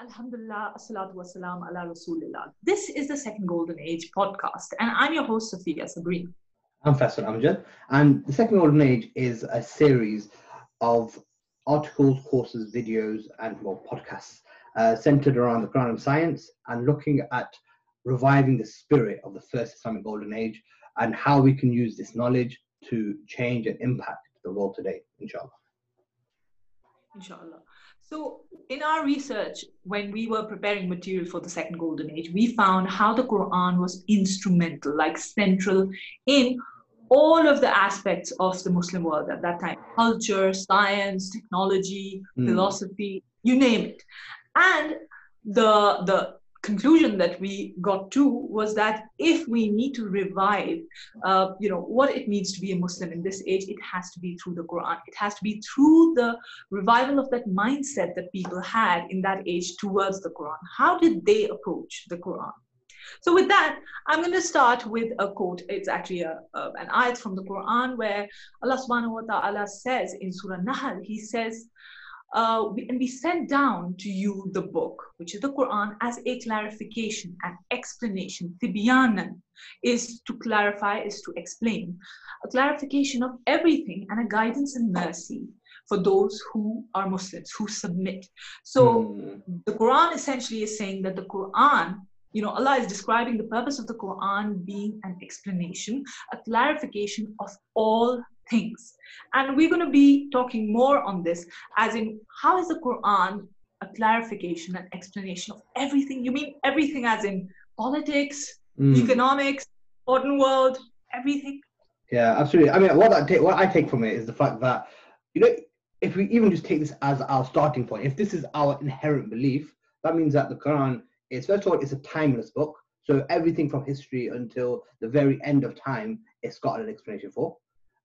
Alhamdulillah, Assalatu Wassalam, ala Rasulillah. This is the Second Golden Age podcast, and I'm your host, Sophia Sabreen. I'm Faisal Amjad, and the Second Golden Age is a series of articles, courses, videos, and well, podcasts uh, centered around the Quran and science and looking at reviving the spirit of the first Islamic Golden Age and how we can use this knowledge to change and impact the world today, inshallah. Inshallah. So, in our research, when we were preparing material for the second golden age, we found how the Quran was instrumental, like central in all of the aspects of the Muslim world at that time culture, science, technology, mm. philosophy, you name it. And the, the conclusion that we got to was that if we need to revive uh, you know what it means to be a muslim in this age it has to be through the quran. It has to be through the revival of that mindset that people had in that age towards the quran. How did they approach the quran? So with that, I'm going to start with a quote. It's actually a, a, an ayat from the Quran where Allah subhanahu wa ta'ala says in Surah Nahl, He says, uh, we, and we sent down to you the book, which is the Quran, as a clarification and explanation. Tibyanan is to clarify, is to explain, a clarification of everything and a guidance and mercy for those who are Muslims, who submit. So mm. the Quran essentially is saying that the Quran you know, Allah is describing the purpose of the Quran being an explanation, a clarification of all things. And we're going to be talking more on this, as in how is the Quran a clarification and explanation of everything? You mean everything as in politics, mm. economics, modern world, everything? Yeah, absolutely. I mean, what I take, what I take from it is the fact that you know, if we even just take this as our starting point, if this is our inherent belief, that means that the Quran is first of all, it's a timeless book. So everything from history until the very end of time, it's got an explanation for.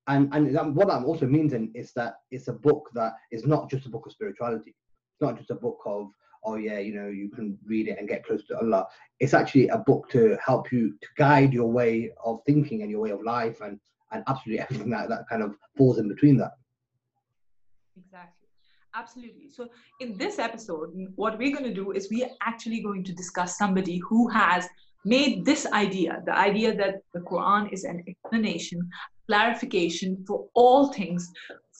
And and that, what that also means is that it's a book that is not just a book of spirituality. It's not just a book of oh yeah, you know, you can read it and get close to Allah. It's actually a book to help you to guide your way of thinking and your way of life and and absolutely everything that that kind of falls in between that. Exactly. Absolutely. So, in this episode, what we're going to do is we are actually going to discuss somebody who has made this idea the idea that the Quran is an explanation, clarification for all things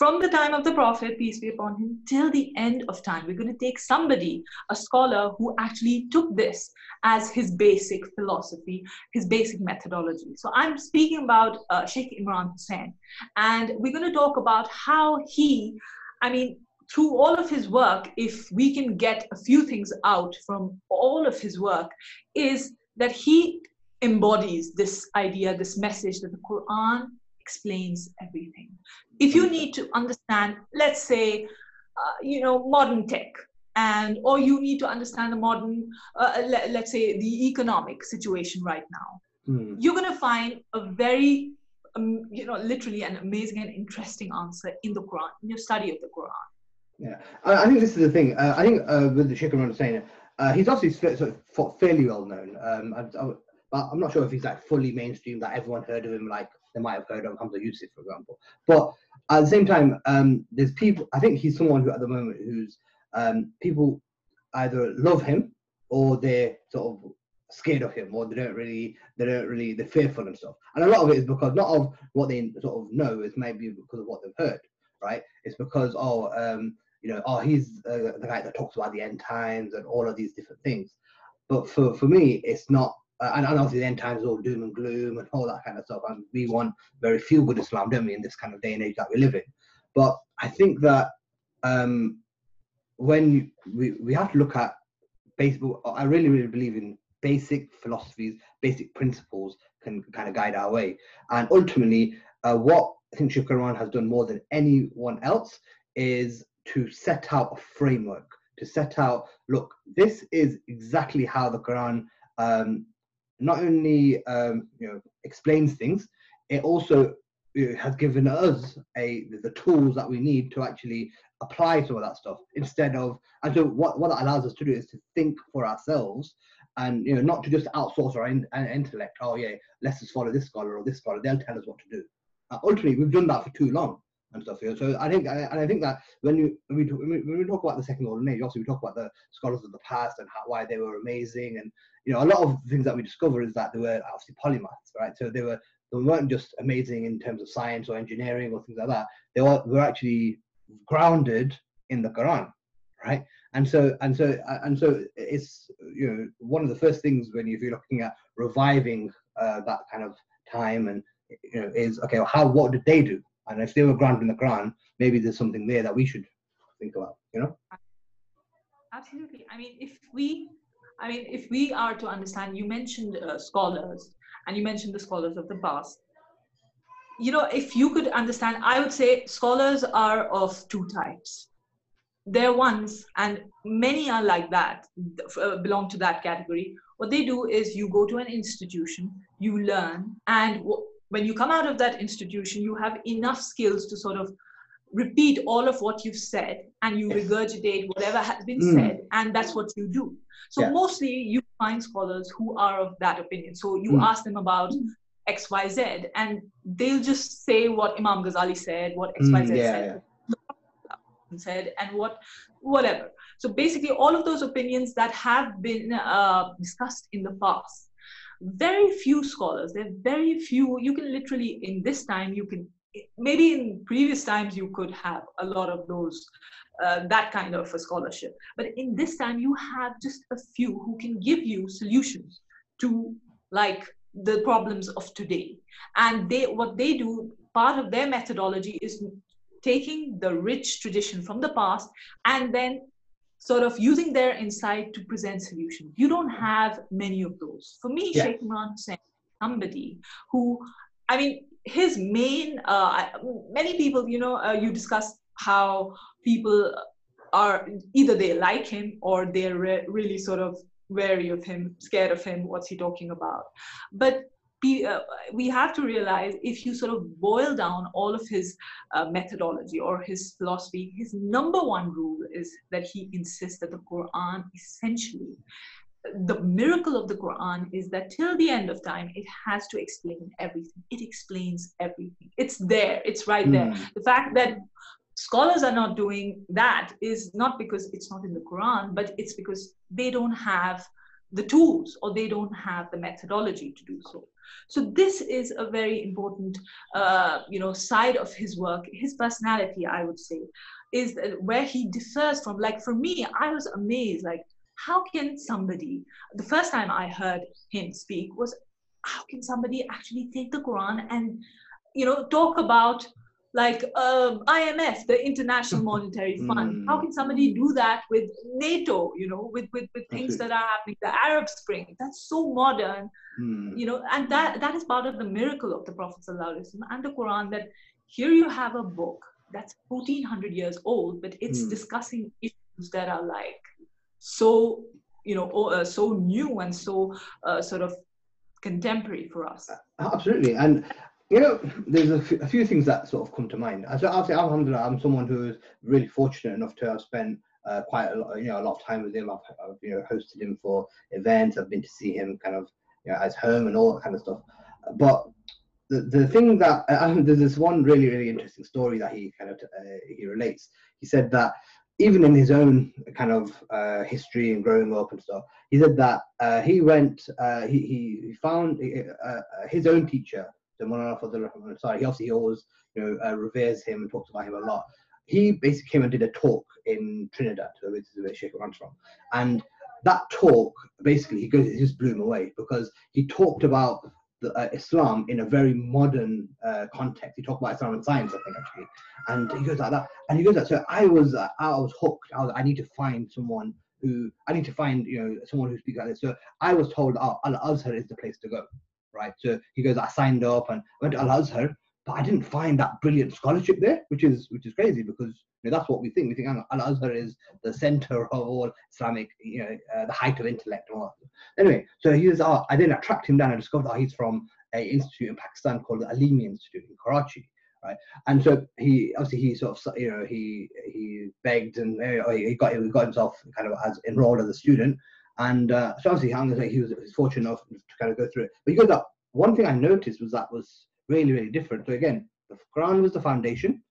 from the time of the Prophet, peace be upon him, till the end of time. We're going to take somebody, a scholar, who actually took this as his basic philosophy, his basic methodology. So, I'm speaking about uh, Sheikh Imran Hosein, and we're going to talk about how he, I mean, through all of his work, if we can get a few things out from all of his work, is that he embodies this idea, this message that the Quran explains everything. If you need to understand, let's say, uh, you know, modern tech, and or you need to understand the modern, uh, let, us say, the economic situation right now, mm. you're going to find a very um, you know, literally an amazing and interesting answer in the Quran, in your study of the Quran. Yeah, I, I, think this is the thing. Uh, I think uh, with the Sheikh Imran Hosein, uh, he's obviously sort of fairly well known. Um, I, I, but I'm not sure if he's like fully mainstream that everyone heard of him, like they might have heard of Hamza Yusuf, for example. But at the same time, um, there's people. I think he's someone who, at the moment, who's um, people either love him or they're sort of scared of him, or they don't really, they don't really, they're fearful and stuff. And a lot of it is because not of what they sort of know, it's maybe because of what they've heard, right? It's because oh, um, you know, oh, he's uh, the guy that talks about the end times and all of these different things. But for, for me, it's not, uh, and obviously the end times is all doom and gloom and all that kind of stuff. And we want very few good Islam, don't we, in this kind of day and age that we live in. But I think that um, when we, we have to look at basic, I really, really believe in basic philosophies, basic principles can kind of guide our way. And ultimately, uh, what I think Sheikh Imran has done more than anyone else is to set out a framework, to set out, look, this is exactly how the Quran um, not only um, you know explains things, it also it has given us a the tools that we need to actually apply some of that stuff instead of and so what, what that allows us to do is to think for ourselves and you know not to just outsource our in, intellect. Oh yeah let's just follow this scholar or this scholar. They'll tell us what to do. Uh, ultimately we've done that for too long and stuff. Know? So I think, and I think that when you when we, talk, when we talk about the second golden age, obviously we talk about the scholars of the past and how, why they were amazing, and you know a lot of things that we discover is that they were obviously polymaths, right? So they were they weren't just amazing in terms of science or engineering or things like that. They were, were actually grounded in the Quran, right? And so and so and so it's you know one of the first things when you, if you're looking at reviving uh, that kind of time and you know is okay, well, how what did they do? And if they were in the Quran, maybe there's something there that we should think about, you know? Absolutely. I mean, if we, I mean, if we are to understand, you mentioned uh, scholars, and you mentioned the scholars of the past. You know, if you could understand, I would say scholars are of two types. They're ones, and many are like that, uh, belong to that category. What they do is you go to an institution, you learn, and when you come out of that institution, you have enough skills to sort of repeat all of what you've said and you yes. regurgitate whatever has been mm. said and that's what you do so yeah. mostly you find scholars who are of that opinion so you mm. ask them about xyz and they'll just say what imam ghazali said what xyz mm, yeah, said yeah. said and what whatever so basically all of those opinions that have been uh, discussed in the past very few scholars there are very few you can literally in this time you can maybe in previous times you could have a lot of those uh, that kind of a scholarship. But in this time you have just a few who can give you solutions to like the problems of today. And they what they do part of their methodology is taking the rich tradition from the past and then sort of using their insight to present solutions you don't have many of those. For me yeah. sheikh Imran Hosein somebody who i mean his main uh, many people you know uh, you discuss how people are either they like him or they're re- really sort of wary of him scared of him what's he talking about. But we have to realize if you sort of boil down all of his uh, methodology or his philosophy his number one rule is that he insists that the quran essentially the miracle of the Quran is that till the end of time, it has to explain everything. It explains everything. It's there, it's right mm. there. The fact that scholars are not doing that is not because it's not in the Quran, but it's because they don't have the tools or they don't have the methodology to do so. So this is a very important, uh, you know, side of his work. His personality, I would say, is where he differs from. Like for me, I was amazed. Like how can somebody, the first time I heard him speak was, how can somebody actually take the Quran and, you know, talk about like uh, IMF, the International Monetary Fund. Mm. How can somebody do that with NATO, you know, with, with, with things that are happening, the Arab Spring? That's so modern, mm. you know, and that, that is part of the miracle of the Prophet and the Quran that here you have a book that's 1400 years old, but it's mm. discussing issues that are like so you know uh, so new and so uh, sort of contemporary for us absolutely and you know there's a, f- a few things that sort of come to mind so obviously alhamdulillah i'm someone who's really fortunate enough to have spent uh, quite a lot, you know, a lot of time with him. I've, I've, you know hosted him for events. I've been to see him kind of you know, at home and all that kind of stuff. But the, the thing that there's this one really really interesting story that he kind of uh, he relates. He said that even in his own kind of uh, history and growing up and stuff, he said that uh, he went, uh, he, he found uh, uh, his own teacher, the Maulana Fazl Ansari, he obviously always you know uh, reveres him and talks about him a lot. He basically came and did a talk in Trinidad, which is where Sheikh runs from, and that talk basically he goes, just blew him away because he talked about the, uh, Islam in a very modern uh, context. He talked about Islam and science, I think, actually, and he goes like that. And he goes like, so I was, uh, I was hooked. I was, I need to find someone who, I need to find, you know, someone who speaks like this. So I was told, oh, Al Azhar is the place to go, right? So he goes, I signed up and went to Al Azhar, but I didn't find that brilliant scholarship there, which is which is crazy because you know, that's what we think. We think Al Azhar is the center of all Islamic, you know, uh, the height of intellect. Anyway, so he was, uh, I then tracked him down and discovered that he's from a institute in Pakistan called the Aleemiyah Institute in Karachi. Right, and so he obviously he sort of you know he he begged and he got he got himself kind of as enrolled as a student, and uh, so obviously I'm gonna say he was, he was fortunate enough to kind of go through it. But he goes up. One thing I noticed was that was really really different. So again, the Quran was the foundation,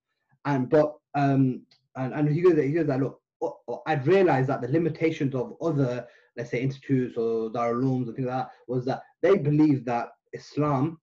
and but um, and, and he goes, he goes that look, I'd realized that the limitations of other, let's say, institutes or Darul and things like that was that they believe that Islam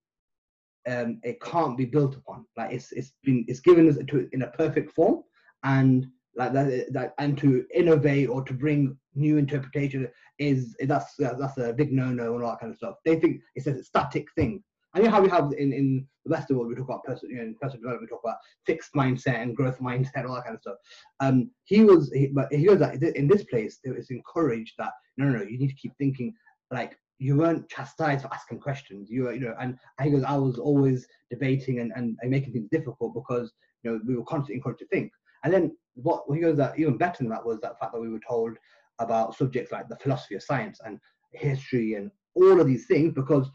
um, it can't be built upon. Like it's it's been it's given us to in a perfect form, and like that, that and to innovate or to bring new interpretation is that's that's a big no-no and all that kind of stuff. They think it's a static thing. And you know how we have in, in the Western world, we talk about personal, you know, personal development, we talk about fixed mindset and growth mindset, all that kind of stuff. Um, he was, he, but he was that in this place, it was encouraged that no, no, no, you need to keep thinking like you weren't chastised for asking questions. You were, you know, and he goes, I was always debating and, and, and making things difficult because you know we were constantly encouraged to think. And then what he goes that even better than that was that fact that we were told about subjects like the philosophy of science and history and all of these things because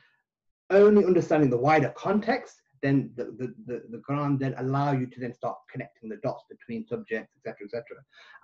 only understanding the wider context then the, the, the, the Quran then allow you to then start connecting the dots between subjects, etc., etc.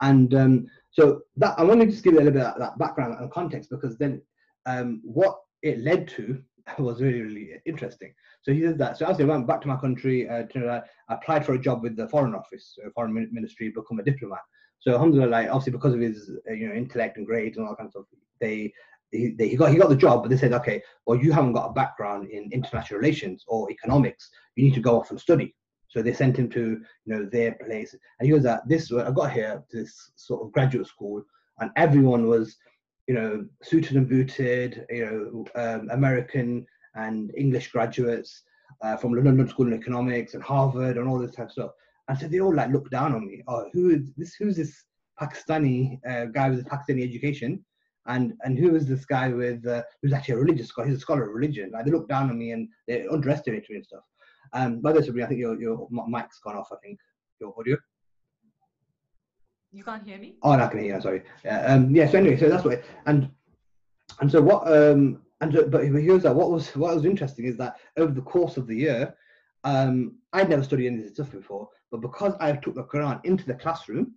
And um, so that I want to just give you a little bit of that background and context because then um, what it led to was really, really interesting. So he did that. So as I went back to my country, uh, uh, applied for a job with the Foreign Office, uh, Foreign Ministry, become a diplomat. So alhamdulillah, obviously because of his uh, you know intellect and grades and all that kind of stuff, they he, they, he got he got the job, but they said, okay, well you haven't got a background in international relations or economics. You need to go off and study. So they sent him to you know their place, and he was at this. I got here to this sort of graduate school, and everyone was you know, suited and booted, you know, um, American and English graduates uh, from the London School of Economics and Harvard and all this type of stuff. And so they all like look down on me. Oh, who is this? Who's this Pakistani uh, guy with a Pakistani education? And and who is this guy with uh, who's actually a religious scholar? He's a scholar of religion. Like they look down on me and they underestimate me and stuff. Um, by the way, I think your your mic's gone off. I think your audio. You can't hear me? Oh, no, I can hear you. Sorry. Yeah. Um, yeah. So anyway, so that's what, and and so what? Um, and so, but here's that. What was what was interesting is that over the course of the year, um, I'd never studied any of this stuff before, but because I took the Quran into the classroom,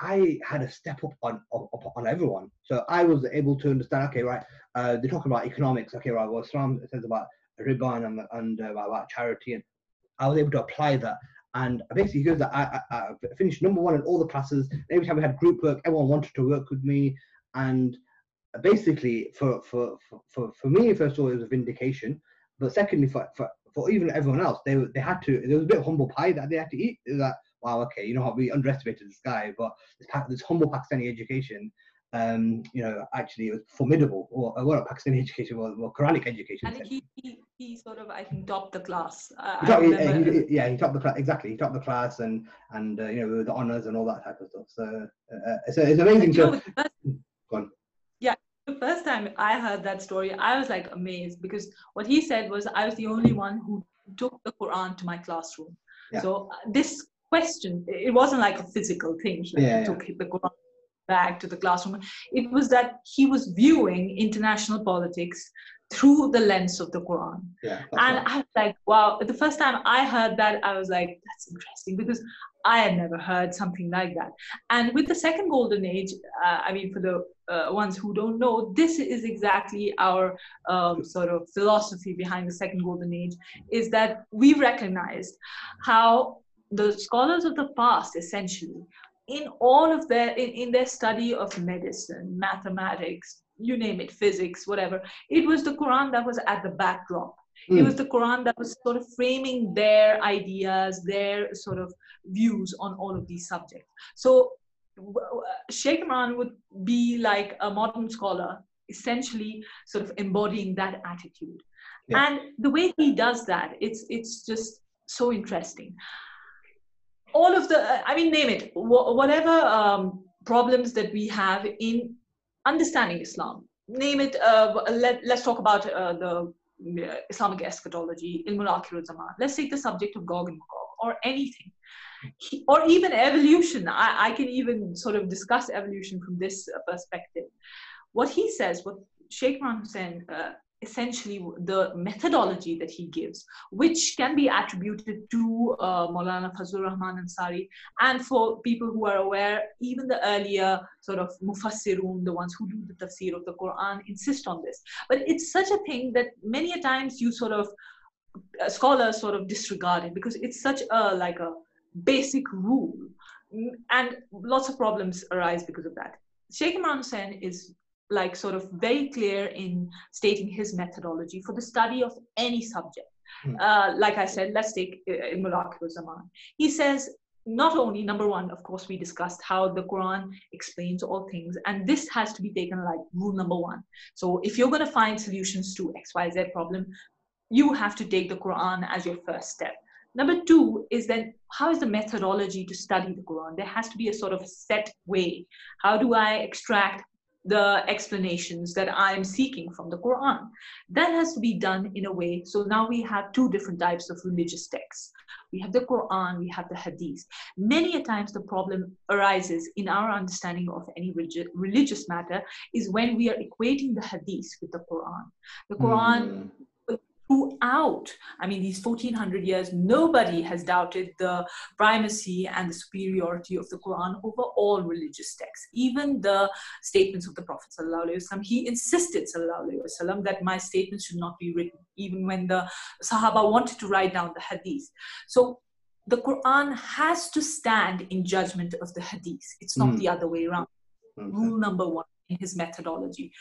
I had a step up on, on, on everyone. So I was able to understand. Okay, right. Uh, they're talking about economics. Okay, right. Well, Islam says about riba and and uh, about charity, and I was able to apply that and basically, that I, I, I, finished number one in all the classes. Every time we had group work, everyone wanted to work with me. And basically, for for for, for me, first of all, it was a vindication. But secondly, for, for, for even everyone else, they they had to. There was a bit of humble pie that they had to eat. That wow, okay, you know what? We underestimated this guy, but this, this humble Pakistani education um, you know, actually it was formidable, or uh, well, Pakistani education was well, Quranic education. And he, he, he, sort of, I think, topped the class. Uh, he topped, he, he, yeah, he topped the class exactly. He topped the class and and uh, you know the honors and all that type of stuff. So uh, uh it's, it's amazing. To, first, go on. Yeah, the first time I heard that story, I was like amazed because what he said was I was the only one who took the Quran to my classroom. Yeah. So uh, this question, it wasn't like a physical thing. He yeah, took yeah. the Quran back to the classroom. It was that he was viewing international politics through the lens of the Quran. Yeah, and right. I was like, wow, the first time I heard that, I was like, that's interesting because I had never heard something like that. And with the second golden age, uh, I mean, for the uh, ones who don't know, this is exactly our um, sort of philosophy behind the second golden age is that we recognized how the scholars of the past essentially in all of their in, in their study of medicine mathematics you name it physics whatever it was the quran that was at the backdrop mm. it hmm. was the quran that was sort of framing their ideas their sort of views on all of these subjects so sheikh imran would be like a modern scholar essentially sort of embodying that attitude yeah. and the way he does that it's it's just so interesting all of the i mean name it whatever um, problems that we have in understanding islam. Name it uh, let, let's talk about uh, the uh, islamic eschatology ilmul zaman let's take the subject of gog and magog or anything. Or even evolution. I, I can even sort of discuss evolution from this perspective. What he says what sheikh Imran Hosein uh, essentially the methodology that he gives, which can be attributed to uh, Maulana Fazlur Rahman Ansari. And for people who are aware, even the earlier sort of mufassirun, the ones who do the tafsir of the Quran, insist on this. But it's such a thing that many a times you sort of, scholars sort of disregard it because it's such a like a basic rule. And lots of problems arise because of that. Sheikh Imran Hosein is like sort of very clear in stating his methodology for the study of any subject. Hmm. Uh, like I said, let's take uh, Mulakil Zaman. He says not only number one of course we discussed how the quran explains all things and this has to be taken like rule number one so if you're going to find solutions to xyz problem you have to take the quran as your first step number two is then how is the methodology to study the quran there has to be a sort of set way how do i extract the explanations that I am seeking from the Quran. That has to be done in a way. So now we have two different types of religious texts. We have the Quran, we have the Hadith. Many a times the problem arises in our understanding of any religious matter is when we are equating the Hadith with the Quran. The Quran mm throughout, I mean, these 1400 years, nobody has doubted the primacy and the superiority of the Quran over all religious texts. Even the statements of the Prophet, ﷺ, he insisted ﷺ, that my statements should not be written, even when the Sahaba wanted to write down the Hadith. So the Quran has to stand in judgment of the Hadith. It's not mm. the other way around. Okay. Rule number one his methodology.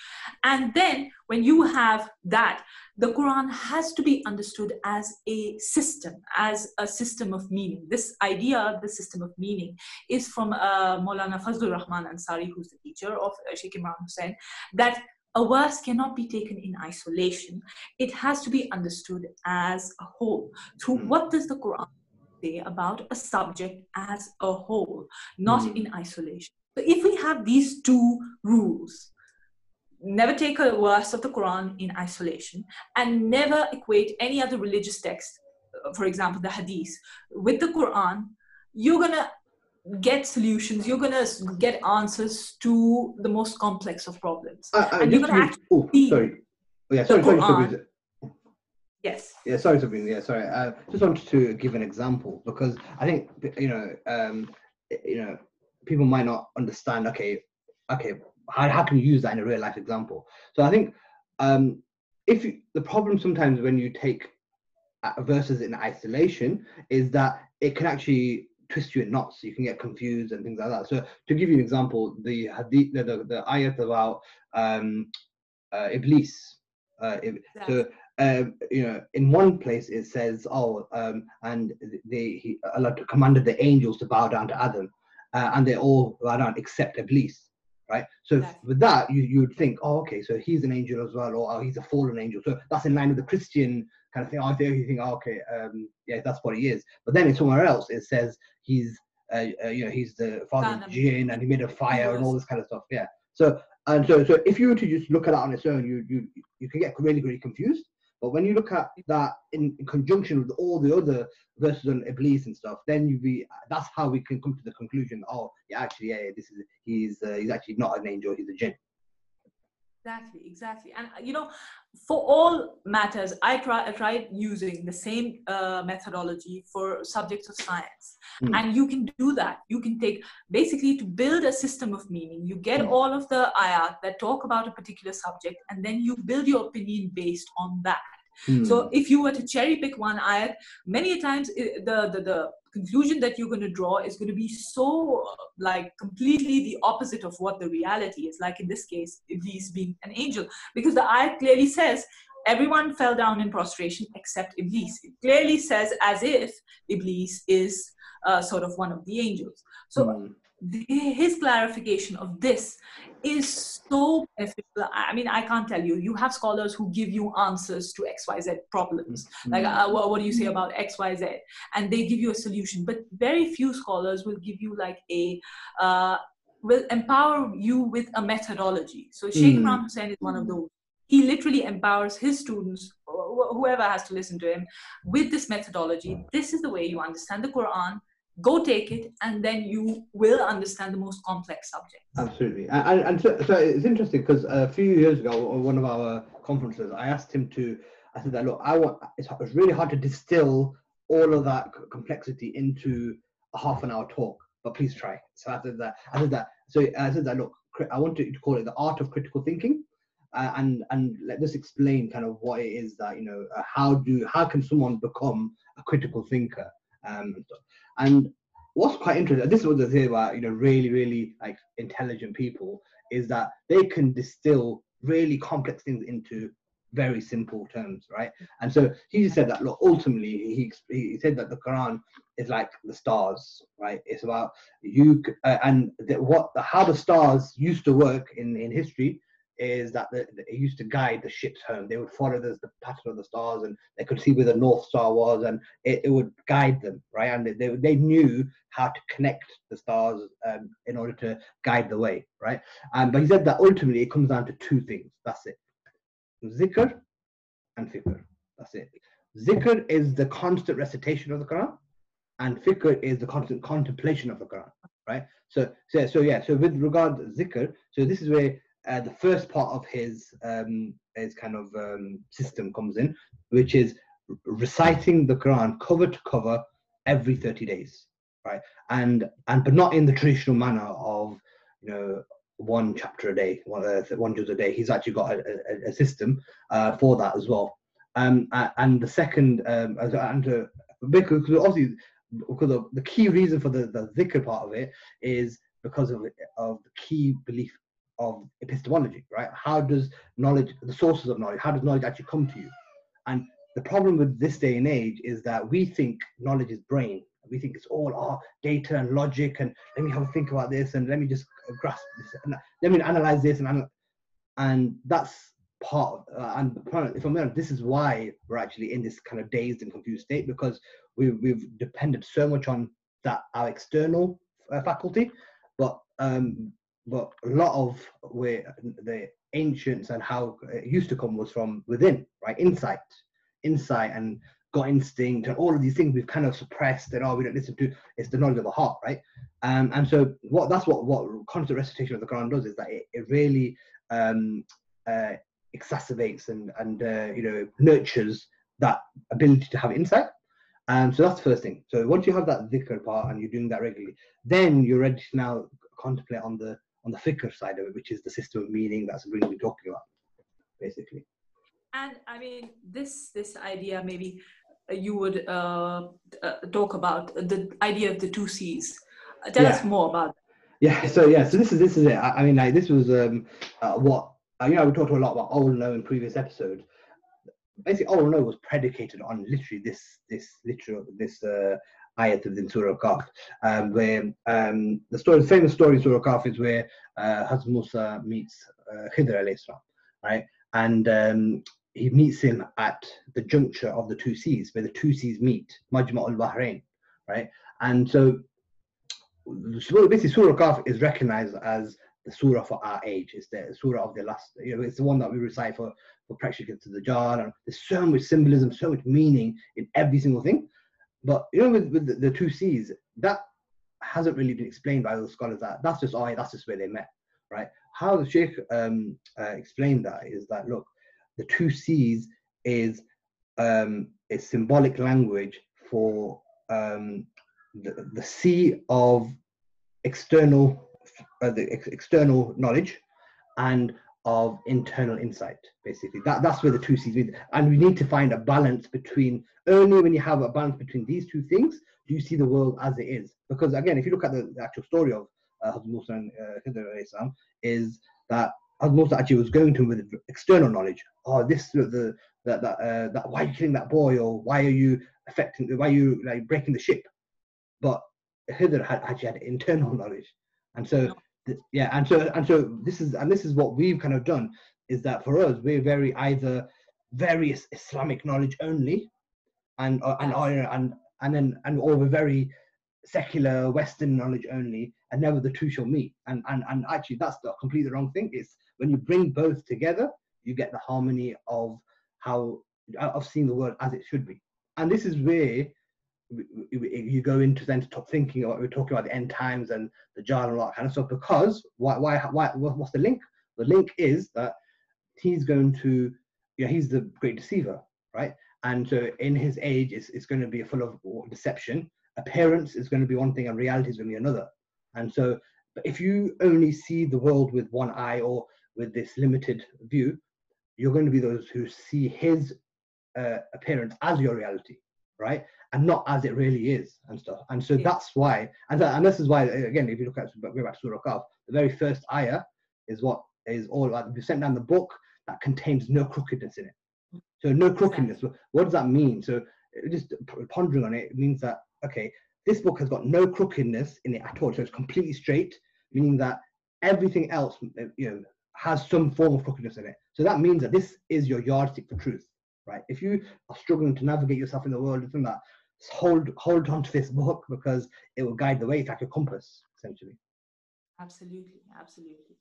And then when you have that, the Quran has to be understood as a system, as a system of meaning. This idea, the system of meaning, is from uh, Maulana Fazlur Rahman Ansari, who's the teacher of uh, Sheikh Imran Hosein, that a verse cannot be taken in isolation. It has to be understood as a whole. Through mm. what does the Quran say about a subject as a whole, not mm. in isolation? So if we have these two rules, never take a verse of the Quran in isolation and never equate any other religious text, for example, the Hadith, with the Quran, you're going to get solutions, you're going to get answers to the most complex of problems. Uh, uh, and you're going to actually. Oh, sorry. Oh, yeah, sorry, sorry, Yes. Yeah, sorry, Sabrina. Yeah, sorry. I uh, just wanted to give an example because I think, you know, um, you know, people might not understand okay okay how, how can you use that in a real life example? So i think um, if you, the problem sometimes when you take verses in isolation is that it can actually twist you in knots. You can get confused and things like that. So to give you an example the hadith the, the, the ayat about um, uh, iblis uh, so um, you know, in one place it says, "Oh, um, and they he Allah commanded the angels to bow down to Adam," uh, and they all bow down except Iblis, right? So yes. with that, you, you would think, oh, okay, so he's an angel as well, or oh, he's a fallen angel. So that's in line with the Christian kind of thing. Oh, you think, oh, okay, um, yeah, that's what he is. But then in somewhere else, it says he's, uh, uh, you know, he's the father of jinn and he made a fire and all this kind of stuff. Yeah. So and so, so if you were to just look at that on its own, you you you can get really really confused. But when you look at that in, in, conjunction with all the other verses on Iblis and stuff, then you be that's how we can come to the conclusion. Oh, yeah, actually, yeah, this is he's uh, he's actually not an angel; he's a jinn. Exactly, exactly, and uh, you know, for all matters, I try I tried using the same uh, methodology for subjects of science, mm. and you can do that. You can take basically to build a system of meaning. You get mm. all of the ayat that talk about a particular subject, and then you build your opinion based on that. Mm. So if you were to cherry pick one ayat, many times the, the the conclusion that you're going to draw is going to be so like completely the opposite of what the reality is like in this case iblis being an angel. Because the ayat clearly says everyone fell down in prostration except iblis. It clearly says as if iblis is uh, sort of one of the angels. So mm his clarification of this is so beneficial. I mean, I can't tell you. You have scholars who give you answers to XYZ problems. Mm-hmm. Like, uh, what, what, do you say about XYZ? And they give you a solution. But very few scholars will give you like a, uh, will empower you with a methodology. So Sheikh mm. Imran Hosein is one of those. He literally empowers his students, whoever has to listen to him, with this methodology. This is the way you understand the Quran go take it and then you will understand the most complex subject. Absolutely. And, and so, so, it's interesting because a few years ago one of our conferences i asked him to i said that look i want it's, it's really hard to distill all of that complexity into a half an hour talk but please try. So i said that i said that so i said that look i want to call it the art of critical thinking uh, and and let us explain kind of what it is that you know uh, how do how can someone become a critical thinker um, and what's quite interesting, this is what they say about you know really really like intelligent people is that they can distill really complex things into very simple terms, right? And so he said that look, ultimately he he said that the Quran is like the stars, right? It's about you uh, and the, what how the stars used to work in in history is that the, the, it used to guide the ships home. They would follow the, the, pattern of the stars, and they could see where the North Star was, and it, it would guide them, right? And they, they knew how to connect the stars um, in order to guide the way, right? Um, but he said that ultimately it comes down to two things. That's it: zikr and fikr. That's it. Zikr is the constant recitation of the Quran, and fikr is the constant contemplation of the Quran, right? So, so, so yeah. So with regard to zikr, so this is where uh, the first part of his um, his kind of um, system comes in, which is reciting the Quran cover to cover every 30 days, right? And and but not in the traditional manner of you know one chapter a day, one uh, one juz a day. He's actually got a, a, a system uh, for that as well. Um, and the second, um, and uh, because obviously because of the key reason for the the dhikr part of it is because of of the key belief of epistemology, right? How does knowledge, the sources of knowledge, how does knowledge actually come to you? And the problem with this day and age is that we think knowledge is brain. We think it's all oh, data and logic, and let me have a think about this, and let me just grasp this, and let me analyze this, and and that's part. Of, uh, and if I'm honest, this is why we're actually in this kind of dazed and confused state because we've we've depended so much on that our external uh, faculty, but um, but a lot of where the ancients and how it used to come was from within, right? Insight, insight, and gut instinct, and all of these things we've kind of suppressed and oh, we don't listen to. It's the knowledge of the heart, right? Um, and so what that's what what constant recitation of the Quran does is that it, it really um, uh, exacerbates and and uh, you know nurtures that ability to have insight. Um, so that's the first thing. So once you have that dhikr part and you're doing that regularly, then you're ready to now contemplate on the on the fikr side of it, which is the system of meaning that's really been talking about, basically. And I mean, this this idea maybe uh, you would uh, uh, talk about the idea of the two seas. Uh, tell yeah. us more about. That. Yeah. So yeah. So this is this is it. I, I mean, like this was um, uh, what uh, you know. We talked a lot about old know in previous episodes. Basically, old know was predicated on literally this this literal this ayat within Surah Kahf, um, where um, the story, the famous story in Surah Kahf is where uh, Hazrat Musa meets uh, Khidr right? And um, he meets him at the juncture of the two seas, where the two seas meet, Majma al Bahrain, right? And so, basically, Surah Kahf is recognized as the surah for our age. It's the surah of the last, you know, it's the one that we recite for, for practically to Dajjal. And there's so much symbolism, so much meaning in every single thing. But you know, with, with the, the, two seas, that hasn't really been explained by those scholars. That that's just oh, that's just where they met, right? How the Sheikh um, uh, explained that is that look, the two seas is um, a symbolic language for um, the, the sea of external uh, the ex- external knowledge and of internal insight basically. That that's where the two seas meet. And we need to find a balance between only when you have a balance between these two things do you see the world as it is. Because again if you look at the, the actual story of uh, Hazrat Musa and uh, is that Hazrat Musa actually was going to him with external knowledge. Oh this the that that, uh, that why are you killing that boy? Or why are you affecting why are you like breaking the ship? But Khidr had actually had internal knowledge. And so yeah and so and so this is and this is what we've kind of done is that for us we're very either very islamic knowledge only and uh, and and and and then and or we're very secular western knowledge only and never the two shall meet. And and, and actually that's the completely wrong thing. It's when you bring both together you get the harmony of how of seeing the world as it should be. And this is where you go into then to top thinking about we're talking about the end times and Dajjal and all that kind of stuff because why why why what's the link? The link is that he's going to yeah he's the great deceiver right? And so in his age it's, it's going to be full of deception. Appearance is going to be one thing and reality is going to be another. And so if you only see the world with one eye or with this limited view you're going to be those who see his uh, appearance as your reality right? And not as it really is and stuff. And so Yeah. that's why, and, and this is why, again, if you look at, go back to Surah Kahf, the very first ayah is what is all about. We sent down the book that contains no crookedness in it. So no crookedness. What does that mean? So just pondering on it, it means that, okay, this book has got no crookedness in it at all. So it's completely straight, meaning that everything else, uh, you know, has some form of crookedness in it. So that means that this is your yardstick for truth, right? If you are struggling to navigate yourself in the world, and that, hold hold on to this book because it will guide the way. It's like a compass, essentially. Absolutely, absolutely.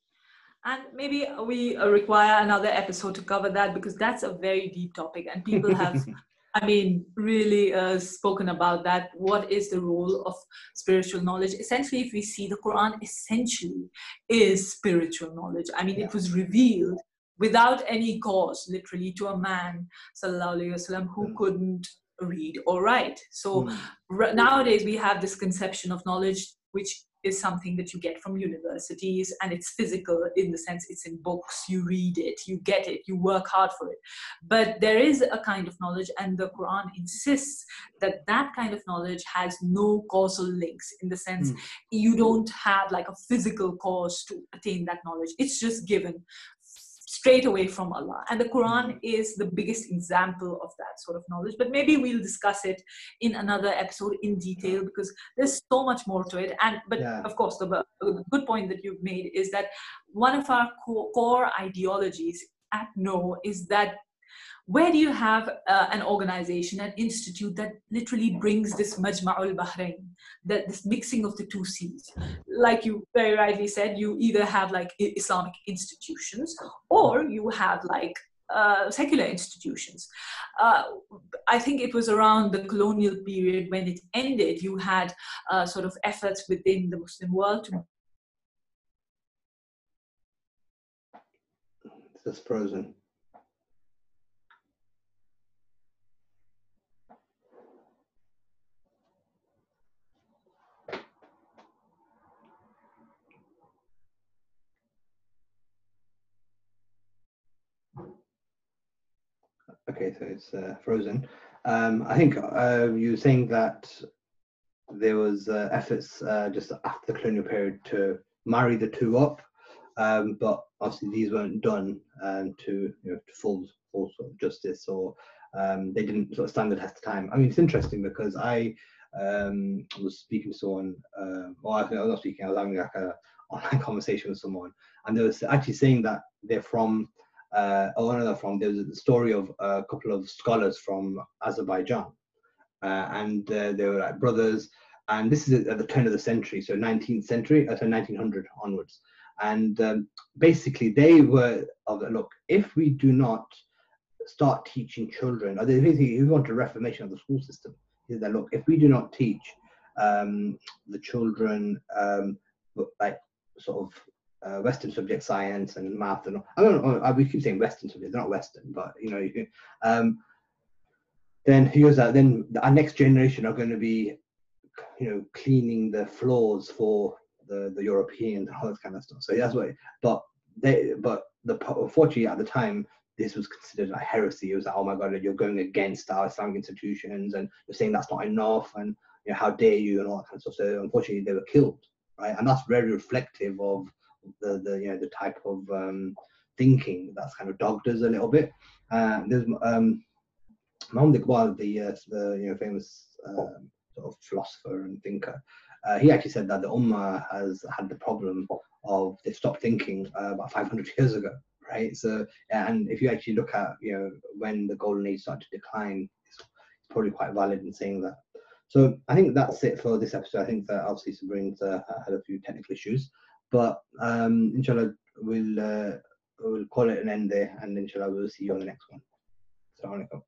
And maybe we require another episode to cover that because that's a very deep topic, and people have, I mean, really uh, spoken about that. What is the role of spiritual knowledge? Essentially, if we see the Quran, essentially is spiritual knowledge. I mean, Yeah. it was revealed without any cause, literally, to a man, sallallahu wasallam, who Mm. couldn't read or write. So Mm. r- nowadays we have this conception of knowledge which is something that you get from universities and it's physical in the sense it's in books you read it you get it you work hard for it but there is a kind of knowledge and the quran insists that that kind of knowledge has no causal links in the sense Mm. you don't have like a physical cause to attain that knowledge it's just given straight away from Allah. And the Quran mm-hmm. is the biggest example of that sort of knowledge. But maybe we'll discuss it in another episode in detail because there's so much more to it. And but Yeah. of course, the, the good point that you've made is that one of our core, core ideologies at No is that where do you have uh, an organization, an institute that literally brings this Majma'ul Bahrain, that this mixing of the two seas? Like you very rightly said, you either have like Islamic institutions or you have like uh, secular institutions. Uh, I think it was around the colonial period when it ended, you had uh, sort of efforts within the Muslim world to It's frozen. Okay, so it's uh, frozen. Um, I think uh, you were saying that there was uh, efforts uh, just after the colonial period to marry the two up, um, but obviously these weren't done um, to you know to full full sort of justice or um, they didn't sort of stand the test of time. I mean, it's interesting because I um, was speaking to someone, uh, well, I, I was not speaking, I was having like a online conversation with someone, and they were actually saying that they're from, uh, no, they're from. There's a story of a couple of scholars from Azerbaijan, uh, and uh, they were like brothers. And this is at the turn of the century, so 19th century, uh, so 1900 onwards. And um, basically, they were of look. If we do not start teaching children, or they if we want a reformation of the school system, is that look, if we do not teach um, the children um, like sort of uh, Western subject science and math and I don't know, I- we keep saying Western subjects, they're not Western, but you know, um, then here's that. Then our next generation are going to be, you know, cleaning the floors for the the Europeans and all that kind of stuff. So that's what. But they, but the unfortunately at the time this was considered a heresy. It was like, oh my god, you're going against our Islamic institutions and you're saying that's not enough and you know, how dare you and all that kind of stuff. So unfortunately they were killed, right? And that's very reflective of the the you know the type of um, thinking that's kind of dogged us a little bit. Uh, there's um, Muhammad Iqbal, the uh, the you know famous um, sort of philosopher and thinker. Uh, he actually said that the Ummah has had the problem of they stopped thinking uh, about 500 years ago, right? So, and if you actually look at you know when the golden age started to decline, it's, probably quite valid in saying that. So I think that's it for this episode. I think that obviously Sabrina's uh, had a few technical issues, but um, inshallah we'll uh, we'll call it an end there, and inshallah we'll see you on the next one. Assalamu.